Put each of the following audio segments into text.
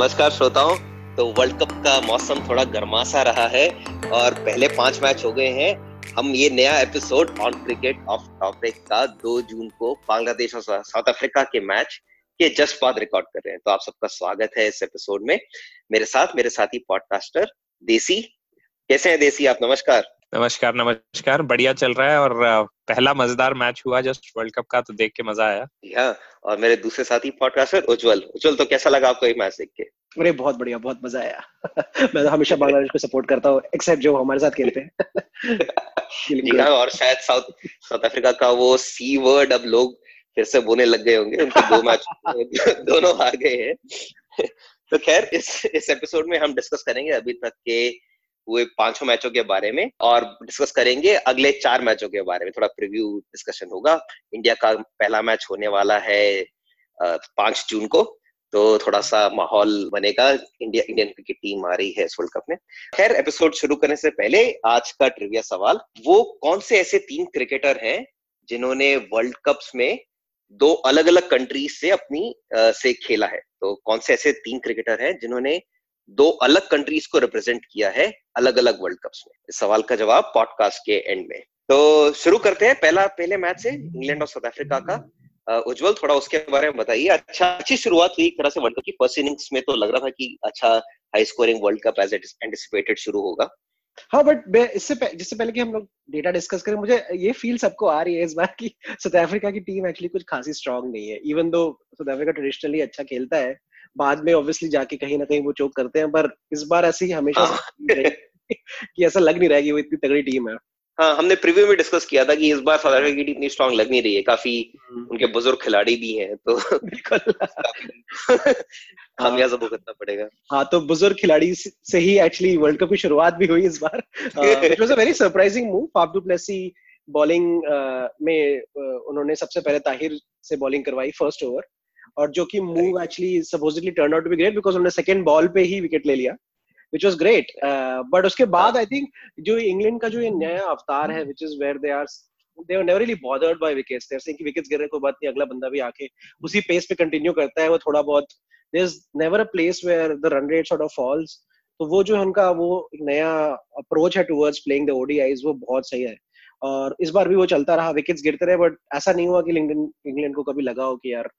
नमस्कार श्रोताओं। तो वर्ल्ड कप का मौसम थोड़ा गर्मासा रहा है और पहले पाँच मैच हो गए हैं। हम ये नया episode on cricket off topic का 2 जून को बांग्लादेश और साउथ अफ्रीका के मैच के जस्ट बाद रिकॉर्ड कर रहे हैं। तो आप सबका स्वागत है इस एपिसोड में। मेरे साथ, मेरे साथी पॉडकास्टर देसी। कैसे हैं देसी? आप नमस्कार। नमस्कार नमस्कार। बढ़िया चल रहा है और पहला मज़ेदार मैच हुआ जस्ट वर्ल्ड कप का तो देख के मज़ा आया। हाँ और मेरे दूसरे साथी पॉडकास्टर उज्जवल। उज्जवल तो कैसा लगा आपको ये मैच देख के? अरे बहुत बढ़िया बहुत मज़ा आया। मैं तो हमेशा बांग्लादेश को सपोर्ट करता हूँ एक्सेप्ट जो हमारे साथ खेलते हैं। हाँ और शायद साउथ साउथ अफ्रीका का वो सी वर्ड अब लोग फिर से बोने लग गए होंगे उनके दो मैच दोनों हार गए हैं। तो खैर इस इस एपिसोड में हम डिस्कस करेंगे अभी तक के हुए पाँचों मैचों के बारे में और डिस्कस करेंगे अगले चार मैचों के बारे में। थोड़ा प्रिव्यू डिस्कशन होगा। इंडिया का पहला मैच होने वाला है पाँच जून को। तो थोड़ा सा माहौल बनेगा। इंडिया इंडियन क्रिकेट टीम आ रही है इस वर्ल्ड कप में। खैर एपिसोड शुरू करने से पहले आज का ट्रिविया सवाल वो कौन से ऐसे तीन क्रिकेटर हैं जिन्होंने वर्ल्ड कप्स में दो अलग अलग कंट्रीज़ से अपनी आ, से खेला है? तो कौन से ऐसे तीन क्रिकेटर हैं जिन्होंने दो अलग कंट्रीज़ को रिप्रेजेंट किया है अलग अलग वर्ल्ड कप्स में। इस सवाल का जवाब पॉडकास्ट के एंड में। तो शुरू करते हैं पहला, पहले मैच से इंग्लैंड और साउथ अफ्रीका का। उज्जवल, थोड़ा उसके बारे में बताइए। अच्छा अच्छी शुरुआत हुई एक तरह से वर्ल्ड कप की। फ़र्स्ट इनिंग्स में तो लग रहा था कि अच्छा high scoring world cup as anticipated शुरू होगा। हाँ बट इससे जिससे पहले कि हम लोग डेटा डिस्कस करें, मुझे ये फील सबको आ रही है इस बार की साउथ अफ्रीका की टीम एक्चुअली कुछ खासी स्ट्रांग नहीं है। Even though south Africa traditionally अच्छा खेलता है बाद में ऑब्वियसली जाके कहीं ना कहीं वो चोक करते हैं पर इस बार ऐसे ही हमेशा हाँ। कि ऐसा लग नहीं रहा है कि वो इतनी तगड़ी टीम है। हाँ हमने प्रीव्यू में डिस्कस किया था कि इस बार साउथ अफ्रीका की टीम इतनी स्ट्रांग लग नहीं रही है। काफ़ी हम्म। उनके बुज़ुर्ग खिलाड़ी भी हैं तो बिल्कुल। खामियाजा भुगतना पड़ेगा। हाँ तो बुज़ुर्ग खिलाड़ी से ही एक्चुअली वर्ल्ड कप की शुरुआत भी हुई इस बार। It was a very surprising move Faf du Plessis bowling में उन्होंने सबसे पहले ताहिर से बॉलिंग करवाई फ़र्स्ट ओवर और जो कि move actually supposedly turn out to be great because उन्होंने सेकंड बॉल पे ही विकेट ले लिया विच वॉज़ ग्रेट बट उसके बाद आई थिंक जो इंग्लैंड का जो ये नया अवतार है which is where they are they were never really bothered by wickets. They're saying कि wickets गिर रहे कोई बात नहीं अगला बंदा भी आके उसी पेस पे कंटिन्यू करता है वो थोड़ा बहुत। There's never a place where the run rate sort of falls. तो वो जो उनका वो नया अप्रोच है टुवर्ड्स प्लेइंग द ओडीआईज वो बहुत सही है। और इस बार भी वो चलता रहा विकेट्स गिरते रहे बट ऐसा नहीं हुआ कि इंग्लैंड इंग्लैंड को कभी लगा हो कि यार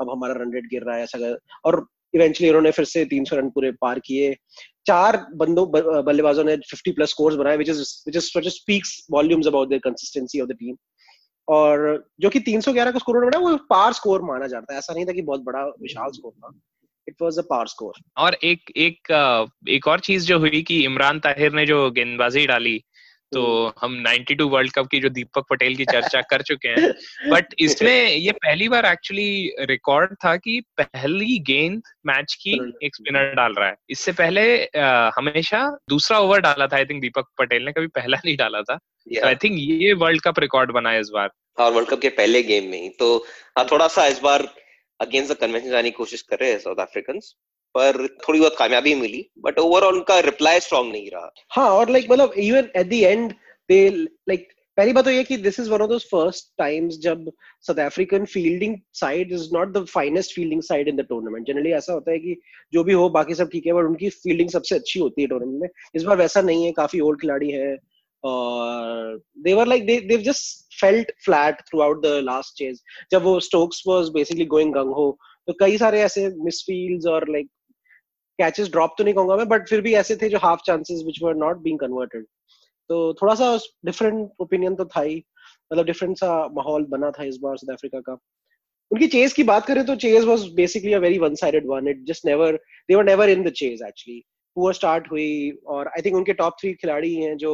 अब हमारा रन रेट गिर रहा है, ऐसा और इवेंचुअली उन्होंने फिर से 300 रन पूरे पार किए। चार बंदों बल्लेबाजों ने 50 प्लस स्कोर्स बनाए which is which is speaks volumes about their consistency of the team और जो कि 311 का स्कोर उन्होंने वो पार स्कोर माना जाता है। ऐसा नहीं था कि बहुत बड़ा, विशाल स्कोर था। It was a par score और एक एक एक और चीज़ जो हुई कि इमरान ताहिर ने जो गेंदबाजी डाली तो हम 92 वर्ल्ड कप की जो दीपक पटेल की चर्चा कर चुके हैं। बट इसमें ये पहली बार एक्चुअली रिकॉर्ड था कि पहली गेंद मैच की एक स्पिनर डाल रहा है। इससे पहले आ, हमेशा दूसरा ओवर डाला था आई थिंक दीपक पटेल ने कभी पहला नहीं डाला था। आई थिंक ये वर्ल्ड कप रिकॉर्ड बना है इस बार। हाँ वर्ल्ड कप के पहले गेम में ही। तो हाँ थोड़ा सा इस बार अगेंस्ट द कन्वेंशन जाने की कोशिश कर रहे हैं साउथ अफ्रीकन पर थोड़ी बहुत कामयाबी मिली बट ओवरऑल उनका रिप्लाई स्ट्रॉन्ग नहीं रहा। हाँ और लाइक मतलब even at the end they like पहली बात तो ये कि this is one of those first times जब South African fielding side is not the finest fielding side in the tournament generally ऐसा होता है कि जो भी हो, बाकी सब ठीक है बट उनकी फील्डिंग सबसे अच्छी होती है टूर्नामेंट में। इस बार वैसा नहीं है, काफ़ी ओल्ड खिलाड़ी है, और like they they've just felt flat throughout the last chase जब वो Stokes was basically going gung ho तो कई सारे ऐसे मिसफील्ड्स और लाइक कैचेस ड्रॉप तो नहीं कहूँगा मैं बट फिर भी ऐसे थे जो half chances which were not being converted तो थोड़ा सा डिफरेंट ओपिनियन तो था ही मतलब डिफरेंट सा माहौल बना था इस बार साउथ अफ्रीका का। उनकी चेज की बात करें तो chase was basically a very one sided one it just never they were never in the chase actually poor start हुई और आई थिंक उनके टॉप थ्री खिलाड़ी हैं जो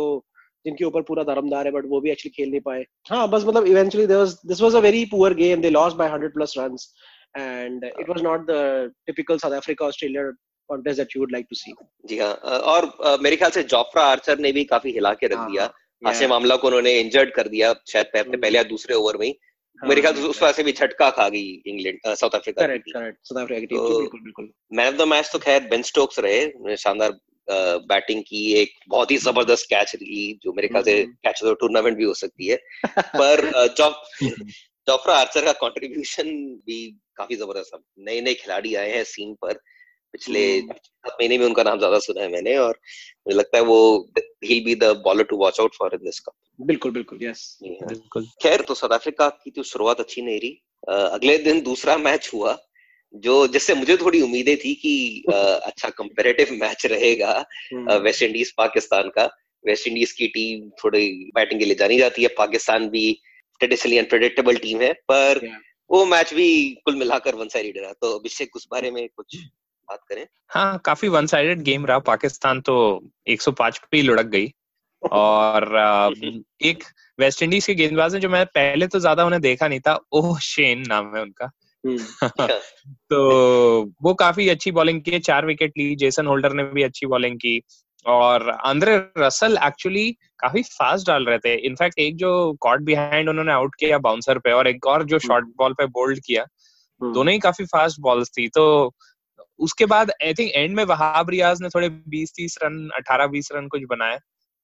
जिनके ऊपर पूरा दरमदार है बट वो भी एक्चुअली खेल नहीं पाए। हाँ बस मतलब eventually this was a very poor game they lost by 100 plus runs and it was not the typical South Africa Australia contest that you would like to see जी हाँ और मेरे ख्याल से जोफ्रा आर्चर ने भी काफ़ी हिला के रख हाँ, दिया। आसिम मामला को उन्होंने इंजर्ड कर दिया शायद पहले hmm. पहले या दूसरे ओवर में ही। हाँ, मेरे ख्याल से उस वजह से भी झटका खा गई England South Africa correct correct South Africa की टीम तो बिल्कुल बिल्कुल। मैन ऑफ़ द मैच तो खैर बेन स्टोक्स रहे शानदार बैटिंग की एक बहुत ही ज़बरदस्त कैच ली जो मेरे ख्याल से कैच ऑफ़ टूर्नामेंट भी हो सकती है। पर जोफ्रा आर्चर का कंट्रीब्यूशन भी काफ़ी ज़बरदस्त नए नए खिलाड़ी आए हैं सीन पर। पिछले महीने में उनका नाम ज़्यादा सुना है मैंने और मुझे लगता है वो ही be the bowler to watch out for in this cup बिल्कुल बिल्कुल यस बिल्कुल। खैर तो साउथ अफ्रीका की तो शुरुआत अच्छी नहीं रही। अगले दिन दूसरा मैच हुआ जो जिससे मुझे थोड़ी उम्मीदें थी कि अच्छा कंपेरेटिव मैच रहेगा वेस्ट इंडीज पाकिस्तान का। वेस्ट इंडीज की टीम थोड़ी बैटिंग के लिए जानी जाती है। पाकिस्तान भी ट्रेडिशनली अनप्रेडिक्टेबल टीम है पर वो मैच भी कुल मिलाकर वन साइडेड रहा। तो अभिषेक उस बारे में कुछ बात करें। हाँ काफ़ी वन साइडेड गेम रहा। पाकिस्तान तो 105 पे ही लुढ़क गई। और एक वेस्ट इंडीज के गेंदबाज जो मैं पहले तो ज़्यादा उन्हें देखा नहीं था। ओह शेन नाम है उनका। हम्म। तो वो काफ़ी अच्छी बॉलिंग की चार विकेट ली। जेसन होल्डर ने भी अच्छी बॉलिंग की। और आंद्रे रसल एक्चुअली काफ़ी फास्ट डाल रहे थे। इनफैक्ट एक जो कॉट बिहाइंड उन्होंने आउट किया बाउंसर पे और एक और जो शॉर्ट हम्म। बॉल पे बोल्ड किया हम्म। दोनों ही काफ़ी फास्ट बॉल्स थी। तो उसके बाद आई थिंक एंड में वहाब रियाज ने थोड़े 20-30 रन 18-20 रन कुछ बनाए।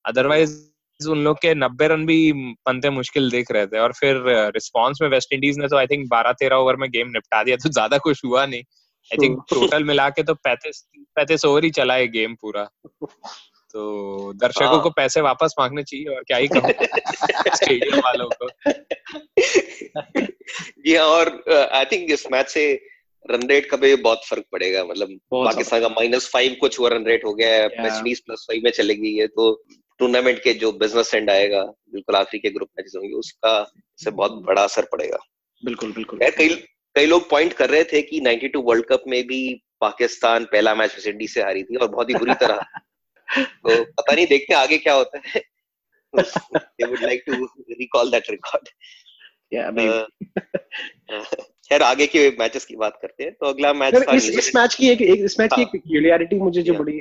अदरवाइज़ उन लोग के नब्बे रन भी पंते मुश्किल देख रहे थे। और फिर रिस्पांस में वेस्ट इंडीज ने तो आई थिंक बारह तेरह ओवर में गेम निपटा दिया तो ज़्यादा कुछ हुआ नहीं। आई थिंक टोटल मिला के तो पैंतीस पैंतीस ओवर ही चला है गेम पूरा। तो दर्शकों हाँ। को पैसे वापस मांगने चाहिए और क्या ही कहूँ। स्टेडियम वालों को। जी हाँ और आई थिंक इस मैच से रन रेट का भी बहुत फ़र्क पड़ेगा मतलब पाकिस्तान का माइनस फाइव कुछ हुआ रन रेट हो गया है वेस्ट प्लस फाइव में चले गई है तो टूर्नामेंट के जो बिज़नेस एंड आएगा बिल्कुल आखिरी के ग्रुप मैचेस होंगे उसका से बहुत बड़ा असर पड़ेगा। बिल्कुल बिल्कुल। कई कई लोग पॉइंट कर रहे थे कि 92 वर्ल्ड कप में भी पाकिस्तान पहला मैच वेस्ट इंडीज से हारी थी और बहुत ही बुरी तरह। तो पता नहीं देखते आगे क्या होता है। They would like to recall that record yeah uh, खैर आगे के मैचेस की बात करते हैं तो अगला मैच था इस, इस मैच की एक, एक इस मैच हाँ. की एक पेक्यूलियरिटी हाँ। मुझे जो बड़ी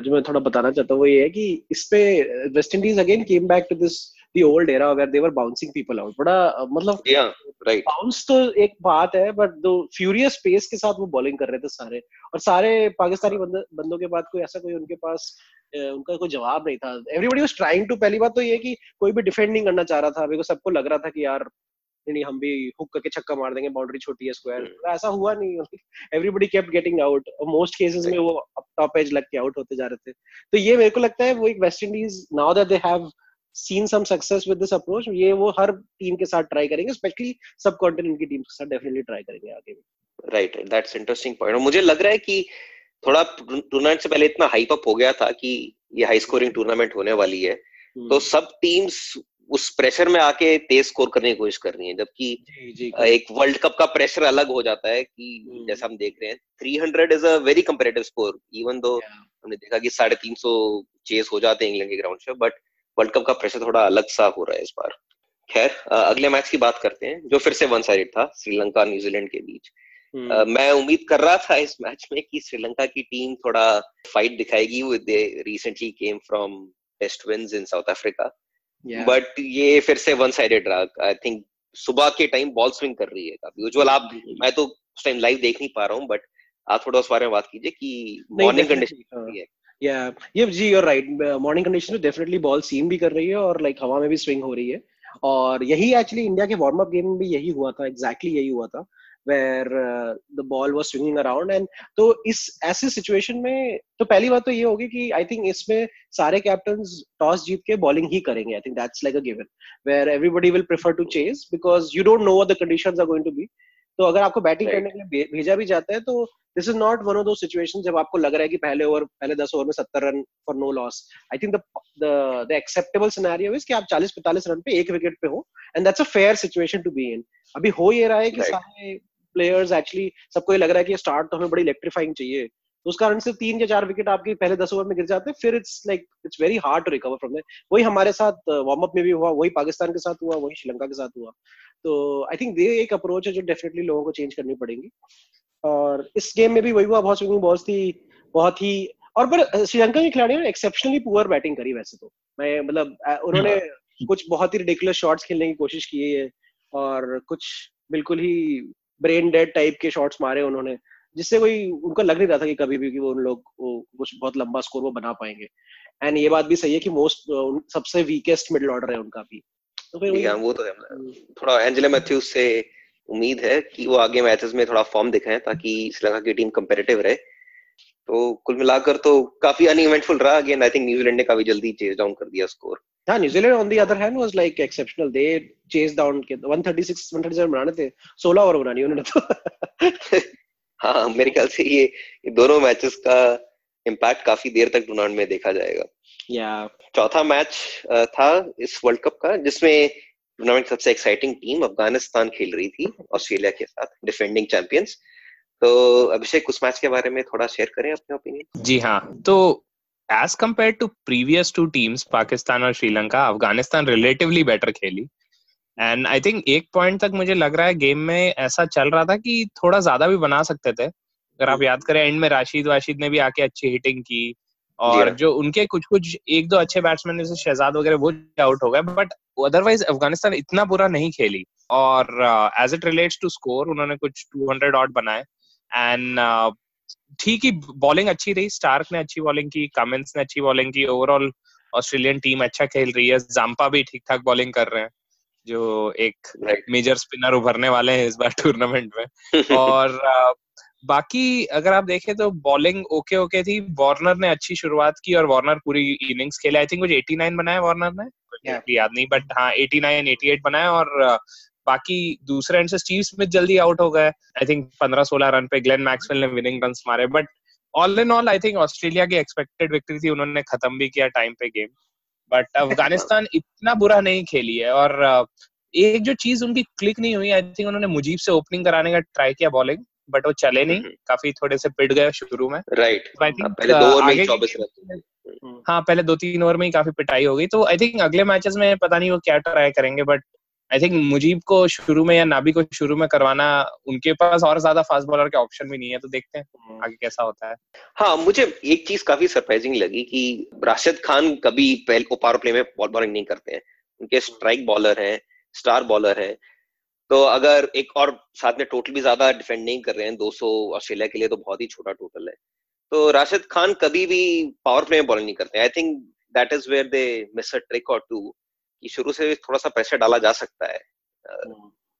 जो मैं थोड़ा बताना चाहता हूँ वो ये है कि इस पे West Indies again came back to this the old era where they were bouncing people out बड़ा मतलब राइट बाउंस तो एक बात है बट दो फ्यूरियस पेस के साथ वो बॉलिंग कर रहे थे सारे और सारे पाकिस्तानी बंदों के बाद कोई ऐसा कोई उनके पास उनका कोई जवाब नहीं था। एवरीबडी वाज ट्राइंग टू पहली बात तो ये कि कोई भी डिफेंड नहीं करना चाह रहा था। मेरे को सबको लग रहा था कि यार नहीं हम भी हुक करके छक्का मार देंगे बाउंड्री छोटी है स्क्वायर हम्म। ऐसा हुआ नहीं। Everybody kept getting out most cases में वो टॉप एज लग के आउट होते जा रहे थे। तो ये मेरे को लगता है वो एक West Indies now that they have seen some success with this approach ये वो हर टीम के साथ ट्राई करेंगे स्पेशली सब कॉन्टिनेंट की टीम के साथ डेफिनेटली ट्राई करेंगे आगे भी। राइट दैट्स इंटरेस्टिंग पॉइंट और मुझे लग रहा है कि थोड़ा टूर्नामेंट से पहले इतना हाइप अप हो गया था कि ये हाई स्कोरिंग टूर्नामेंट होने वाली है। तो हम्म। सब टीम्स उस प्रेशर में आके तेज स्कोर करने की कोशिश कर रही है जबकि एक वर्ल्ड कप का प्रेशर अलग हो जाता है कि हम्म। जैसा हम देख रहे हैं 300 is a very comparative score even though हमने देखा कि साढ़े तीन सौ चेस हो जाते हैं इंग्लैंड के ग्राउंड पे बट वर्ल्ड कप का प्रेशर थोड़ा अलग सा हो रहा है इस बार। खैर अगले मैच की बात करते हैं जो फिर से वन साइड था श्रीलंका न्यूजीलैंड के बीच। Uh, मैं उम्मीद कर रहा था इस मैच में कि श्रीलंका की टीम थोड़ा फाइट दिखाएगी वो they recently came from test wins in South Africa but ये फिर से वन साइडेड रहा। आई थिंक सुबह के टाइम बॉल स्विंग कर रही है काफ़ी। उज्जवल आप मैं तो उस टाइम लाइव देख नहीं पा रहा हूँ बट आप थोड़ा उस बारे में बात कीजिए कि मॉर्निंग कंडीशन है। या ये जी राइट मॉर्निंग कंडीशन में डेफिनेटली बॉल सीम भी कर रही है और लाइक हवा में भी स्विंग हो रही है। और यही एक्चुअली इंडिया के वार्म अप गेम में भी यही हुआ था एग्जैक्टली exactly यही हुआ था। Where the ball was swinging around and तो इस ऐसे सिचुएशन में तो पहली बात तो ये होगी कि आई थिंक इसमें सारे कैप्टन टॉस जीत के बॉलिंग ही करेंगे. I think that's like a given where everybody will prefer to chase because you don't know what the conditions are going to be तो अगर आपको बैटिंग right. करने के लिए भेजा भी जाता है तो this is not one of those situation जब आपको लग रहा है कि पहले ओवर पहले दस ओवर में सत्तर run for no loss I think the acceptable scenario is कि आप चालीस पैंतालीस रन पे एक विकेट पे हो and that's a fair situation to be in अभी हो ये रहा है कि right. सारे प्लेयर्स एक्चुअली सबको ये लग रहा है कि स्टार्ट तो हमें बड़ी इलेक्ट्रीफाइंग चाहिए। तो उस कारण से तीन या चार विकेट आपके पहले दस ओवर में गिर जाते हैं फिर it's like it's very hard to recover from वही हमारे साथ वार्म uh, अप में भी हुआ वही पाकिस्तान के साथ हुआ वही श्रीलंका के साथ हुआ। तो आई थिंक ये एक अप्रोच है जो डेफिनेटली लोगों को चेंज करनी पड़ेगी। और इस गेम में भी वही हुआ बहुत स्विंगिंग बॉल्स थी बहुत ही और पर uh, श्रीलंका के खिलाड़ियों ने एक्सेप्शनली पुअर बैटिंग करी वैसे तो। मैं मतलब uh, उन्होंने हाँ। कुछ बहुत ही रिडिकुलस शॉट्स खेलने की कोशिश की है और कुछ बिल्कुल ही ब्रेन डेड टाइप के शॉट्स मारे उन्होंने जिससे कोई उनको लग नहीं रहा था कि कभी भी कि वो उन लोग वो कुछ बहुत लंबा स्कोर वो बना पाएँगे। एंड ये बात भी सही है कि मोस्ट सबसे वीकेस्ट मिडिल ऑर्डर है उनका भी। तो फिर वो तो है। थोड़ा एंजेला मैथ्यूज से उम्मीद है कि वो आगे मैचेस में थोड़ा फॉर्म दिखाएँ ताकि श्रीलंका की टीम कंपेरेटिव रहे। तो कुल मिलाकर तो काफ़ी अनइवेंटफुल रहा। अगेन आई थिंक न्यूजीलैंड ने काफ़ी जल्दी चेज डाउन कर दिया स्कोर हाँ New Zealand on the other hand was like exceptional they chase down के 136 137 बनाने थे 16 ओवर बनानी उन्होंने तो। हाँ मेरे ख्याल से ये, ये दोनों मैचेस का इम्पैक्ट काफ़ी देर तक टूर्नामेंट में देखा जाएगा। या चौथा मैच था इस वर्ल्ड कप का जिसमें टूर्नामेंट सबसे एक्साइटिंग टीम अफ़गानिस्तान खेल रही थी ऑस्ट्रेलिया के साथ डिफेंडिंग चैंपियंस तो अभिषेक उस मैच के बारे में थोड़ा शेयर करें अपने ओपिनियन जी हाँ तो as compare to previous two teams Pakistan और श्रीलंका अफ़गानिस्तान रिलेटिवली बेटर खेली एंड आई थिंक एक पॉइंट तक मुझे लग रहा है गेम में ऐसा चल रहा था कि थोड़ा ज़्यादा भी बना सकते थे। अगर आप याद करें एंड में राशिद वाशिद ने भी आके अच्छी हिटिंग की और। जो उनके कुछ कुछ एक दो अच्छे बैट्समैन जैसे शहजाद वगैरह वो आउट हो गए। बट अदरवाइज़ अफ़गानिस्तान इतना बुरा नहीं खेली और as it relates to score उन्होंने कुछ 200 आउट बनाए। एंड ठीक ही बॉलिंग अच्छी रही? स्टार्क ने अच्छी बॉलिंग की कमेंस ने अच्छी बॉलिंग की ओवरऑल ऑस्ट्रेलियन टीम अच्छा खेल रही है। जाम्पा भी ठीक ठाक बॉलिंग कर रहे हैं जो एक मेजर स्पिनर उभरने वाले हैं इस बार टूर्नामेंट में। और बाकी अगर आप देखें तो बॉलिंग ओके ओके थी। वार्नर ने अच्छी शुरुआत की और वार्नर पूरी इनिंग्स खेले। आई थिंक कुछ 89 बनाया वार्नर ने? Yeah. याद नहीं बट हाँ 89 88 बनाया और बाकी दूसरे एंड से स्टीव स्मिथ जल्दी आउट हो गए। आई थिंक 15 16 रन पे ग्लेन मैक्सवेल ने विनिंग रन मारे but all in all I think Australia की एक्सपेक्टेड विक्ट्री थी उन्होंने खत्म भी किया टाइम पे गेम बट अफ़गानिस्तान इतना बुरा नहीं खेली है और एक जो चीज़ उनकी क्लिक नहीं हुई आई थिंक उन्होंने मुजीब से ओपनिंग कराने का ट्राई किया बॉलिंग बट वो चले नहीं। हम्म। काफ़ी थोड़े से पिट गए शुरू में। Right right. पहले दो ओवर में चौबीस रन हाँ पहले दो तीन ओवर में ही काफ़ी पिटाई हो गई तो आई थिंक अगले मैचेस में पता नहीं वो क्या ट्राई करेंगे बट आई थिंक मुजीब को शुरू में या नाबी को शुरू में करवाना उनके पास और ज़्यादा फास्ट बॉलर के ऑप्शन भी नहीं है तो देखते हैं हम्म। आगे कैसा होता है। हाँ मुझे एक चीज़ काफ़ी सरप्राइजिंग लगी कि राशिद खान कभी पहले पावर प्ले में बॉल बॉलिंग नहीं करते हैं। उनके स्ट्राइक बॉलर हैं स्टार बॉलर हैं। तो अगर एक और साथ में टोटल भी ज़्यादा डिफेंड नहीं कर रहे हैं 200 ऑस्ट्रेलिया के लिए तो बहुत ही छोटा टोटल है। तो राशिद खान कभी भी पावर प्ले में बॉलिंग नहीं करते। I think that is where they miss a trick और टू कि शुरू से थोड़ा सा प्रेशर डाला जा सकता है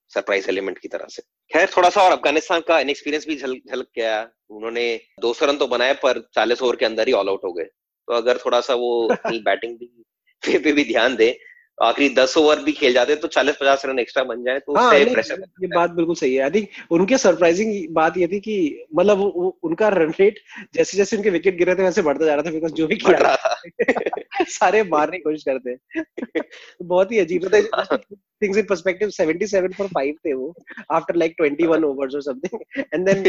सरप्राइज़ हम्म। एलिमेंट की तरह से। खैर थोड़ा सा और अफ़गानिस्तान का इनएक्सपीरियंस भी झलक झलक गया। उन्होंने 200 रन तो बनाए पर 40 ओवर के अंदर ही ऑल आउट हो गए। तो अगर थोड़ा सा वो अपनी बैटिंग भी पे भी ध्यान दे आखिरी दस ओवर भी खेल जाते तो चालीस पचास रन एक्स्ट्रा बन जाए तो हाँ, प्रेशर ये बात बिल्कुल सही है। आई थिंक उनके सरप्राइजिंग बात ये थी कि मतलब उनका रन रेट जैसे जैसे उनके विकेट गिरे थे वैसे बढ़ता जा रहा था बिकॉज़ जो भी खेल रहा था। सारे मारने की कोशिश करते तो बहुत ही अजीब था थिंग्स इन पर्सपेक्टिव 77 फॉर 5 थे वो आफ्टर लाइक 21 ओवर्स और something and then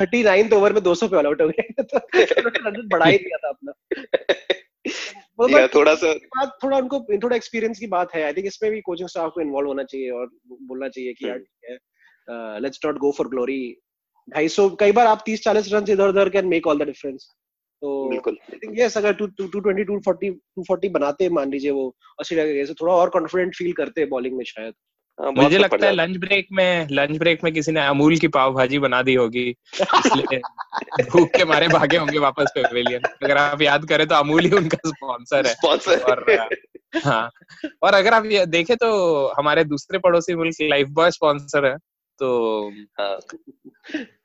39th over में 200 पे ऑल आउट हो गए। तो रन बढ़ा ही दिया था अपना। मतलब थोड़ा सा बात थोड़ा उनको थोड़ा एक्सपीरियंस की बात है। आई थिंक इसमें भी कोचिंग स्टाफ को इन्वॉल्व होना चाहिए और बोलना चाहिए कि यार ठीक है let's not go for glory ढाई सौ कई बार आप तीस चालीस रन इधर उधर can make all the difference तो बिल्कुल। यस अगर to two twenty two forty two forty बनाते मान लीजिए वो ऑस्ट्रेलिया के थोड़ा और कॉन्फिडेंट फील करते बॉलिंग में शायद। हाँ, मुझे लगता है लंच ब्रेक में लंच ब्रेक में किसी ने अमूल की पाव भाजी बना दी होगी इसलिए भूख के मारे भागे होंगे वापस पेवेलियन अगर आप याद करें तो अमूल ही उनका स्पॉन्सर है। स्पॉन्सर और हाँ और अगर आप देखें तो हमारे दूसरे पड़ोसी मुल्क लाइफ बॉय स्पॉन्सर है तो हाँ,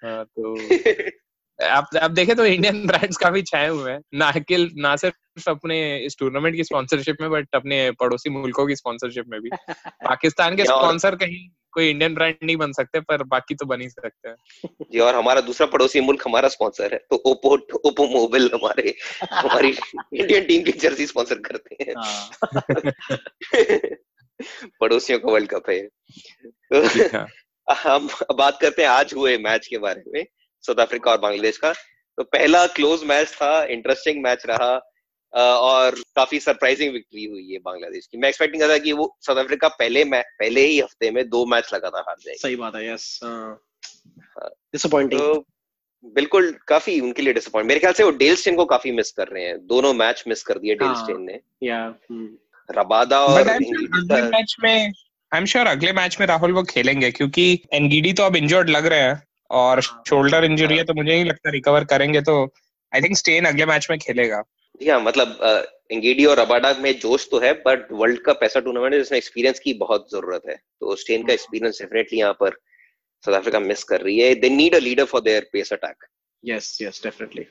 हाँ तो आप आप देखें तो इंडियन ब्रांड्स काफ़ी छाए हुए हैं। ना किल ना सिर्फ़ अपने इस टूर्नामेंट की स्पॉन्सरशिप में बट अपने पड़ोसी मुल्कों की स्पॉन्सरशिप में भी। पाकिस्तान के स्पॉन्सर कहीं कोई इंडियन ब्रांड नहीं बन सकते पर बाकी तो बन ही सकते हैं। जी और हमारा दूसरा पड़ोसी मुल्क हमारा स्पॉन्सर है तो ओप्पो ओप्पो मोबाइल हमारे हमारी इंडियन टीम की जर्सी स्पॉन्सर करते हैं। हाँ। पड़ोसियों का वर्ल्ड कप है तो हाँ। हम बात करते हैं आज हुए मैच के बारे में। साउथ अफ्रीका और बांग्लादेश का। तो पहला क्लोज मैच था इंटरेस्टिंग मैच रहा और काफ़ी सरप्राइजिंग विक्ट्री हुई है बांग्लादेश की। मैं एक्सपेक्टिंग कर था कि वो साउथ अफ्रीका पहले पहले ही हफ़्ते में दो मैच लगातार हार जाएगी। सही बात है यस डिसअपॉइंटिंग हाँ। तो बिल्कुल काफ़ी उनके लिए डिसअपॉइंट मेरे ख्याल से वो डेल स्टेन को काफ़ी मिस कर रहे हैं। दोनों मैच मिस कर दिए डेल स्टेन ने। या रबादा और मैच में आई एम श्योर अगले मैच में राहुल वो खेलेंगे क्योंकि एनगीडी तो अब इंजर्ड लग रहे हैं। और शोल्डर हाँ। इंजरी है तो मुझे नहीं लगता रिकवर करेंगे तो आई थिंक स्टेन अगले मैच में खेलेगा। हाँ मतलब एंगेडी और रबाडा में जोश तो है बट वर्ल्ड कप ऐसा टूर्नामेंट है जिसमें एक्सपीरियंस की बहुत ज़रूरत है। तो स्टेन का एक्सपीरियंस डेफिनेटली यहाँ पर साउथ अफ्रीका मिस कर रही है। They need a leader for their pace attack yes yes definitely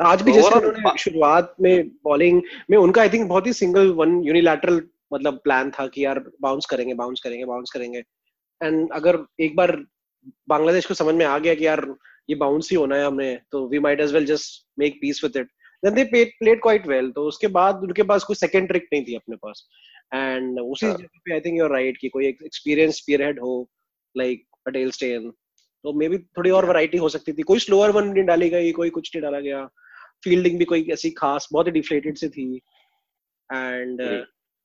आज भी जैसे उन्होंने शुरुआत में बॉलिंग में उनका आई थिंक बहुत ही सिंगल वन यूनिलैटरल मतलब प्लान था कि यार बाउंस करेंगे बाउंस करेंगे बाउंस करेंगे। एंड अगर एक बार बांग्लादेश को समझ में आ गया कि यार ये बाउंस ही होना है हमने तो we might as well just make peace with it then they played quite well तो उसके बाद उनके पास कोई सेकंड ट्रिक नहीं थी अपने पास. एंड उसी हाँ. जगह पे I think you are right कि कोई एक्सपीरियंस स्पीयर हेड हो लाइक पटेल स्टेन तो मे बी थोड़ी और वैरायटी हो सकती थी. कोई स्लोअर वन नहीं डाली गई कोई कुछ नहीं डाला गया. फील्डिंग भी कोई ऐसी खास बहुत ही डिफ्लेटेड से थी. एंड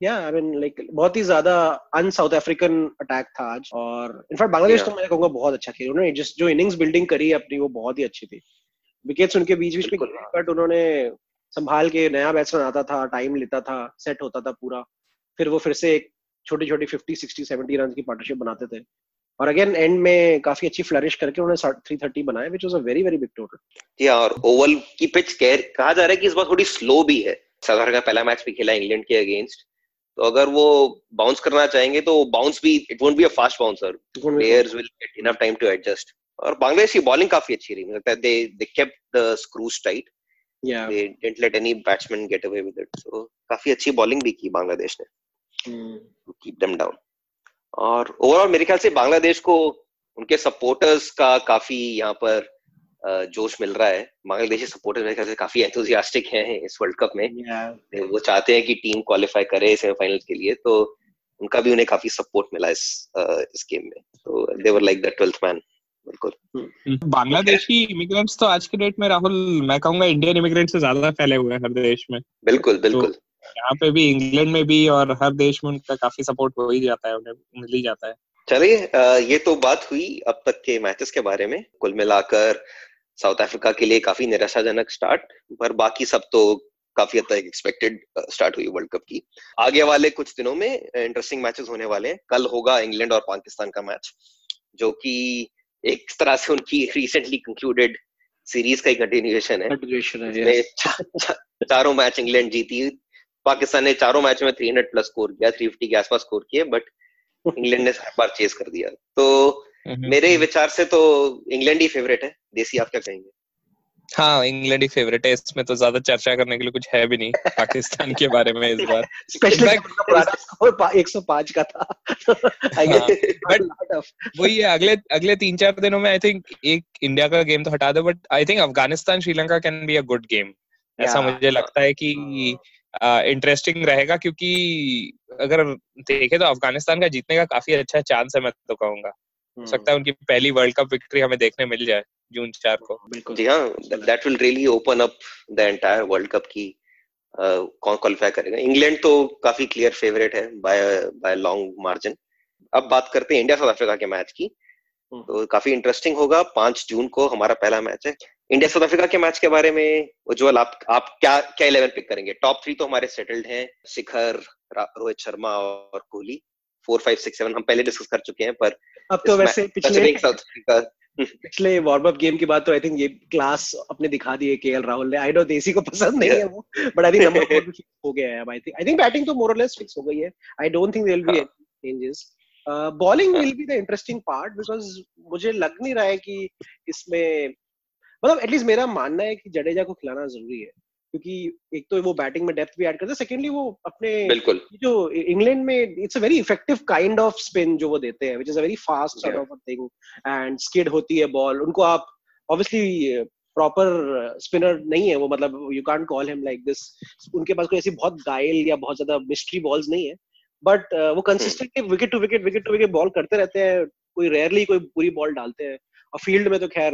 या आई मीन लाइक बहुत ही ज़्यादा अन साउथ अफ्रीकन अटैक था आज और इनफैक्ट बांग्लादेश तो मैं कहूँगा बहुत अच्छा खेल। उन्होंने जिस जो इनिंग्स बिल्डिंग करी अपनी वो बहुत ही अच्छी थी। विकेट्स उनके बीच बीच में बट उन्होंने संभाल के नया बैट्समैन आता था टाइम लेता था सेट होता था पूरा। फिर वो फिर से एक छोटी छोटी फिफ्टी सिक्सटी सेवेंटी रन की पार्टनरशिप बनाते थे। और अगेन एंड में काफ़ी अच्छी फ्लरिश करके उन्होंने थ्री थर्टी बनाया which was a very very big total जी और ओवल की पिच कहा जा रहा है कि इस बार थोड़ी स्लो भी है। साउथ अफ्रीका पहला मैच भी खेला इंग्लैंड के अगेंस्ट तो अगर वो बाउंस करना चाहेंगे तो बाउंस भी it won't be a fast bouncer players will get enough time to adjust और बांग्लादेश की बॉलिंग काफ़ी अच्छी रही मुझे लगता है they they kept the screws tight yeah. They didn't let any batsman get away with it. So काफ़ी अच्छी बॉलिंग भी की बांग्लादेश ने टू कीप देम डाउन और ओवरऑल मेरे ख्याल से बांग्लादेश को उनके सपोर्टर्स का काफ़ी यहाँ पर जोश मिल रहा है। बांग्लादेशी सपोर्टर्स मेरे ख्याल से काफ़ी एंथुजियास्टिक हैं इस वर्ल्ड कप में। Yeah. वो चाहते हैं कि टीम क्वालिफाई करे सेमीफाइनल के लिए तो उनका भी उन्हें काफ़ी सपोर्ट मिला इस इस गेम में। तो they were like the twelfth man बिल्कुल। हम्म। बांग्लादेशी इमिग्रेंट्स तो आज के डेट में राहुल मैं कहूँगा इंडियन इमिग्रेंट से ज़्यादा फैले हुए हैं हर देश में। बिल्कुल बिल्कुल। तो यहाँ पे भी इंग्लैंड में भी और हर देश में उनका काफ़ी सपोर्ट हो ही जाता है उन्हें मिल ही जाता है। चलिए ये तो बात हुई अब तक के मैचेस के बारे में। कुल मिलाकर साउथ अफ्रीका के लिए काफ़ी निराशाजनक स्टार्ट पर बाकी सब तो काफ़ी हद तक एक्सपेक्टेड स्टार्ट हुई वर्ल्ड कप की। आगे वाले कुछ दिनों में इंटरेस्टिंग मैचेस होने वाले हैं। कल होगा इंग्लैंड और पाकिस्तान का मैच जो कि एक तरह से उनकी रिसेंटली कंक्लूडेड सीरीज़ का ही कंटिन्यूएशन है। है चा, चा, चारों मैच इंग्लैंड जीती। पाकिस्तान ने चारों मैच में थ्री हंड्रेड प्लस स्कोर किया थ्री फिफ्टी के आसपास स्कोर किए बट इंग्लैंड ने हर बार चेस कर दिया। तो मेरे विचार से तो इंग्लैंड ही फेवरेट है। देसी आप क्या कहेंगे? हाँ इंग्लैंड ही फेवरेट है। इसमें तो ज़्यादा चर्चा करने के लिए कुछ है भी नहीं पाकिस्तान के बारे में इस बार। स्पेशली एक सौ पाँच का था। बट हाँ, वही है अगले अगले तीन चार दिनों में आई थिंक एक इंडिया का गेम तो हटा दो but I think Afghanistan Sri Lanka can be a good game ऐसा मुझे लगता है कि इंटरेस्टिंग uh, रहेगा क्योंकि अगर देखे तो अफ़गानिस्तान का जीतने का काफ़ी अच्छा चांस है मैं तो कहूँगा। सकता है उनकी पहली वर्ल्ड कप विक्ट्री हमें देखने मिल जाए जून चार को। जी हाँ that will really open up the entire world cup की कौन क्वालिफाई करेगा? इंग्लैंड तो काफ़ी क्लियर फेवरेट है बाय बाय लॉन्ग मार्जिन अब बात करते हैं इंडिया साउथ अफ्रीका के मैच की। तो काफ़ी इंटरेस्टिंग होगा पाँच जून को हमारा पहला मैच है। इंडिया साउथ अफ्रीका के मैच के बारे में उज्जवल आप आप क्या क्या इलेवन पिक करेंगे? टॉप थ्री तो हमारे सेटल्ड हैं शिखर रोहित शर्मा और Kohli four five six seven हम पहले डिस्कस कर चुके हैं पर अब तो वैसे पिछले पिछले वार्म अप गेम के बाद तो आई थिंक ये क्लास अपने दिखा दिए केएल राहुल ने। आई नो देसी को पसंद नहीं है वो बट आई थिंक नंबर 4 हो गया है I think I think batting तो मोर और लेस फिक्स हो गई है। I don't think there will be changes bowling will be the interesting part because मुझे लग नहीं रहा है कि इसमें मतलब एटलीस्ट मेरा मानना है कि जडेजा को खिलाना ज़रूरी है। क्योंकि एक तो वो बैटिंग में डेप्थ भी ऐड करते हैं। सेकेंडली वो अपने जो इंग्लैंड में it's a very effective kind of spin जो वो देते हैं which is a very fast sort of thing and skid होती है बॉल उनको आप ऑब्वियसली प्रॉपर स्पिनर नहीं है वो मतलब you can't call him like this उनके पास कोई ऐसी बहुत गाइल या बहुत ज़्यादा मिस्ट्री बॉल्स नहीं है। बट uh, वो consistently wicket to wicket wicket to wicket ball करते रहते हैं। कोई रेयरली कोई पूरी बॉल डालते हैं। और फ़ील्ड में तो खैर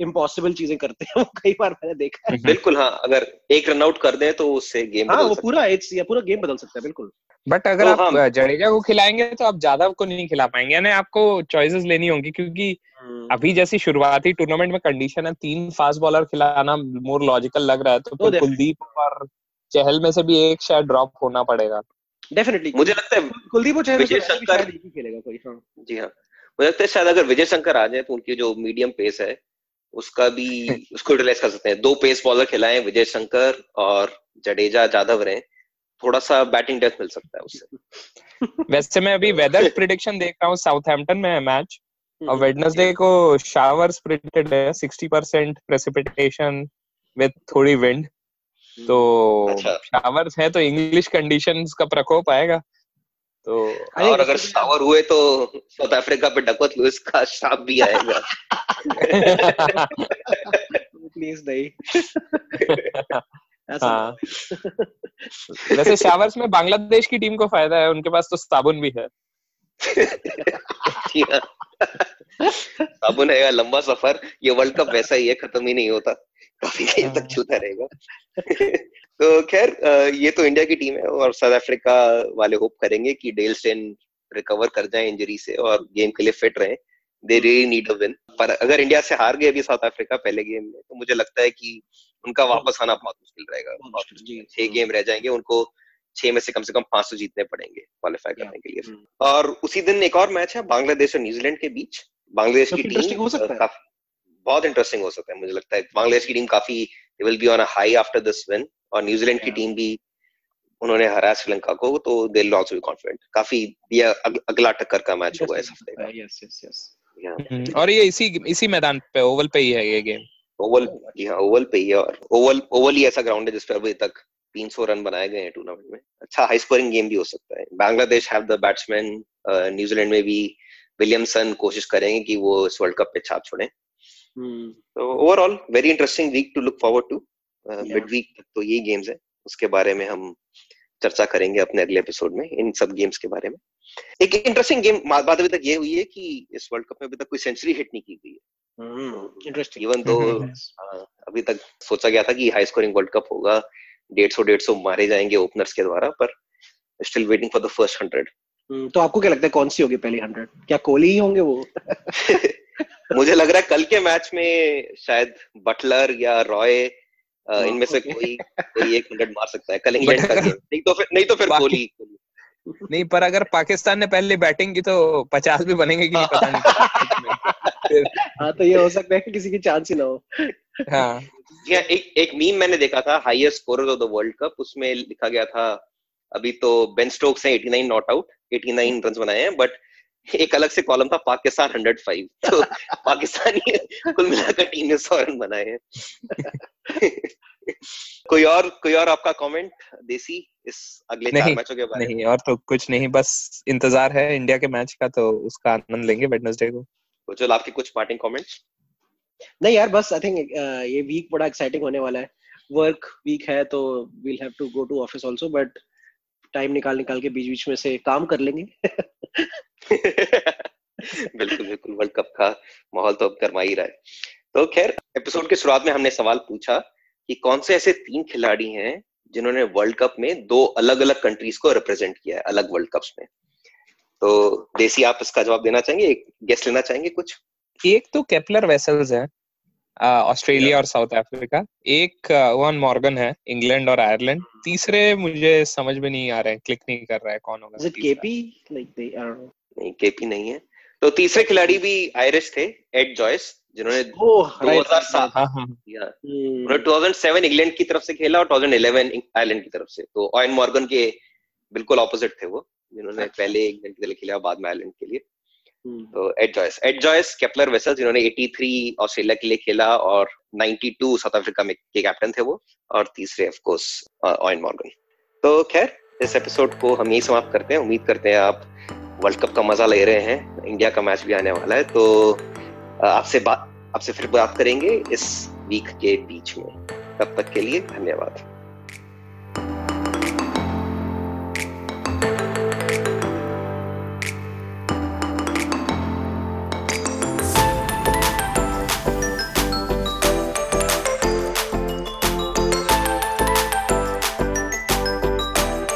इम्पॉसिबल चीज़ें करते हैं वो कई बार मैंने देखा है। बिल्कुल हाँ अगर एक रन आउट कर दे तो उससे गेम हाँ वो पूरा इट्स या पूरा गेम बदल सकता है बिल्कुल। बट अगर तो आप हाँ, जडेजा को खिलाएँगे तो आप ज़्यादा को नहीं खिला पाएँगे यानी आपको चॉइसेस लेनी होंगी क्योंकि हम्म। अभी जैसी शुरुआती टूर्नामेंट में कंडीशन है तीन फास्ट बॉलर खिलाना मोर लॉजिकल लग रहा है तो, तो कुलदीप और चहल में से भी एक शायद ड्रॉप होना पड़ेगा। डेफिनेटली मुझे लगता है कुलदीप और चहल विजय शंकर खेलेगा कोई हाँ। जी हाँ। मुझे लगता है शायद अगर विजय शंकर आ जाए तो उनकी जो मीडियम पेस है उसका भी उसको यूटिलाइज कर सकते हैं। दो पेस बॉलर खिलाएँ विजय शंकर और जडेजा जादव रहे। थोड़ा सा बैटिंग डेथ मिल सकता है उससे। वैसे मैं अभी वेदर प्रिडिक्शन देख रहा हूँ। साउथहैम्पटन में है मैच और वेडनेसडे को शावर्स प्रिडिक्टेड है। 60% प्रेसिपिटेशन विद थोड़ी विंड तो अच्छा। शावर्स है तो इंग्लिश कंडीशंस का प्रकोप आएगा। तो और अगर शावर हुए तो साउथ अफ्रीका पे डकवर्थ लुइस का शाप भी आएगा। प्लीज़ नहीं। हाँ। वैसे शावर्स में बांग्लादेश की टीम को फ़ायदा है उनके पास तो साबुन भी है। हाँ। साबुन है लंबा सफ़र ये वर्ल्ड कप वैसा ही है खत्म ही नहीं होता। काफ़ी देर तक हाँ। चलता रहेगा। तो खैर ये तो इंडिया की टीम है और साउथ अफ्रीका वाले होप करेंगे कि डेल स्टेन रिकवर कर जाए इंजरी से और गेम के लिए फिट रहे। They really need a win पर अगर इंडिया से हार गए अभी साउथ अफ्रीका पहले गेम में तो मुझे लगता है कि उनका वापस आना बहुत मुश्किल रहेगा। छह गेम रह जाएँगे उनको छह में से कम से कम पाँच सौ जीतने पड़ेंगे क्वालिफाई करने के लिए। हम्म। और उसी दिन एक और मैच है बांग्लादेश और न्यूजीलैंड के बीच। बांग्लादेश की टीम हो सकता है। बहुत इंटरेस्टिंग हो सकता है मुझे लगता है। बांग्लादेश की टीम काफ़ी will be on a high after this win और न्यूजीलैंड की टीम भी उन्होंने हराया श्रीलंका को तो they will also be confident काफ़ी ये अगला टक्कर का मैच होगा इस हफ़्ते का। यस यस यस और ये इसी इसी मैदान पे ओवल पे ही है ये गेम ओवल जी हाँ ओवल पे ही है और ओवल ओवल ही ऐसा ग्राउंड है जिस पर अभी तक 300 रन बनाए गए हैं टूर्नामेंट में। अच्छा हाई स्कोरिंग गेम भी हो सकता है। Bangladesh have the batsman New Zealand में भी विलियमसन कोशिश करेंगे कि वो इस वर्ल्ड कप पे छाप छोड़े। हम्म तो overall very interesting week to look forward to mid week तक तो ये गेम्स है। उसके बारे में हम चर्चा करेंगे अपने अगले एपिसोड में इन सब गेम्स के बारे में। एक इंटरेस्टिंग गेम बात अभी तक ये हुई है कि इस वर्ल्ड कप में अभी तक कोई सेंचुरी हिट नहीं की गई है। इंटरेस्टिंग इवन तो अभी तक सोचा गया था कि हाई स्कोरिंग वर्ल्ड कप होगा डेढ़ सौ डेढ़ सौ मारे जाएँगे ओपनर्स के द्वारा पर still waiting for the first hundred तो आपको क्या लगता है कौन सी होगी पहली हंड्रेड क्या कोहली ही होंगे वो? मुझे लग रहा है कल के मैच में शायद बटलर या रॉय हाँ, इनमें से कोई कोई एक हंड्रेड मार सकता है। कल इंग्लैंड का गेम नहीं तो फिर नहीं तो फिर कोहली नहीं पर अगर पाकिस्तान ने पहले बैटिंग की तो पचास भी बनेंगे कि नहीं पता नहीं। हाँ तो ये हो सकता है कि किसी की चांस ही ना हो। हाँ। हाँ एक एक मीम मैंने देखा था highest scorer of the world cup उसमें लिखा गया था अभी तो बेन स्टोक्स है 89 नॉट आउट 89 रन बनाए हैं बट एक अलग से कॉलम था पाकिस्तान 105 तो पाकिस्तानी कुल मिलाकर टीम ने 100 रन बनाए हैं। कोई और कोई और आपका कमेंट देसी इस अगले नहीं, मैचों के बारे नहीं और तो कुछ नहीं बस इंतज़ार है इंडिया के मैच का तो उसका आनंद लेंगे वेडनेसडे को। तो चलो आपके कुछ पार्टिंग कमेंट्स नहीं यार बस आई थिंक ये वीक बड़ा एक्साइटिंग होने वाला है। वर्क वीक है तो we'll have to go to office also but time निकाल निकाल के बीच बीच में से काम कर लेंगे। बिल्कुल बिल्कुल वर्ल्ड कप का माहौल तो अब गर्मा ही रहा है। तो खैर एपिसोड के शुरुआत में हमने सवाल पूछा कि कौन से ऐसे तीन खिलाड़ी हैं जिन्होंने वर्ल्ड कप में दो अलग अलग कंट्रीज़ को रिप्रेजेंट किया है अलग वर्ल्ड कप्स में? तो देसी आप इसका जवाब देना चाहेंगे? एक गेस्ट लेना चाहेंगे कुछ? एक तो केपलर वेसल्स है ऑस्ट्रेलिया और साउथ अफ्रीका एक वन मॉर्गन है इंग्लैंड और आयरलैंड तीसरे मुझे समझ में नहीं आ रहे हैं क्लिक नहीं कर रहा है कौन होगा इज़ इट तीसरा। KP like they I don't know नहीं केपी नहीं है। तो तीसरे खिलाड़ी भी आयरिश थे एड जॉयस जिन्होंने ओह राइट 2007 हाँ हाँ. उन्होंने 2007 इंग्लैंड की तरफ़ से खेला और 2011 आयरलैंड की तरफ़ से। तो ऑयन मॉर्गन के बिल्कुल ऑपोजिट थे वो जिन्होंने अच्छा। पहले इंग्लैंड के लिए खेला बाद में आयरलैंड के लिए। Hmm. तो Ed Joyce. Ed Joyce Kepler Wessel जिन्होंने 83 ऑस्ट्रेलिया के लिए खेला और 92 साउथ अफ्रीका में के कैप्टन थे वो और तीसरे ऑफ़ कोर्स ऑयन मॉर्गन। तो खैर इस एपिसोड को हम यही समाप्त करते हैं। उम्मीद करते हैं आप वर्ल्ड कप का मज़ा ले रहे हैं, इंडिया का मैच भी आने वाला है तो आपसे बात आपसे फिर बात करेंगे इस वीक के बीच में। तब तक के लिए धन्यवाद।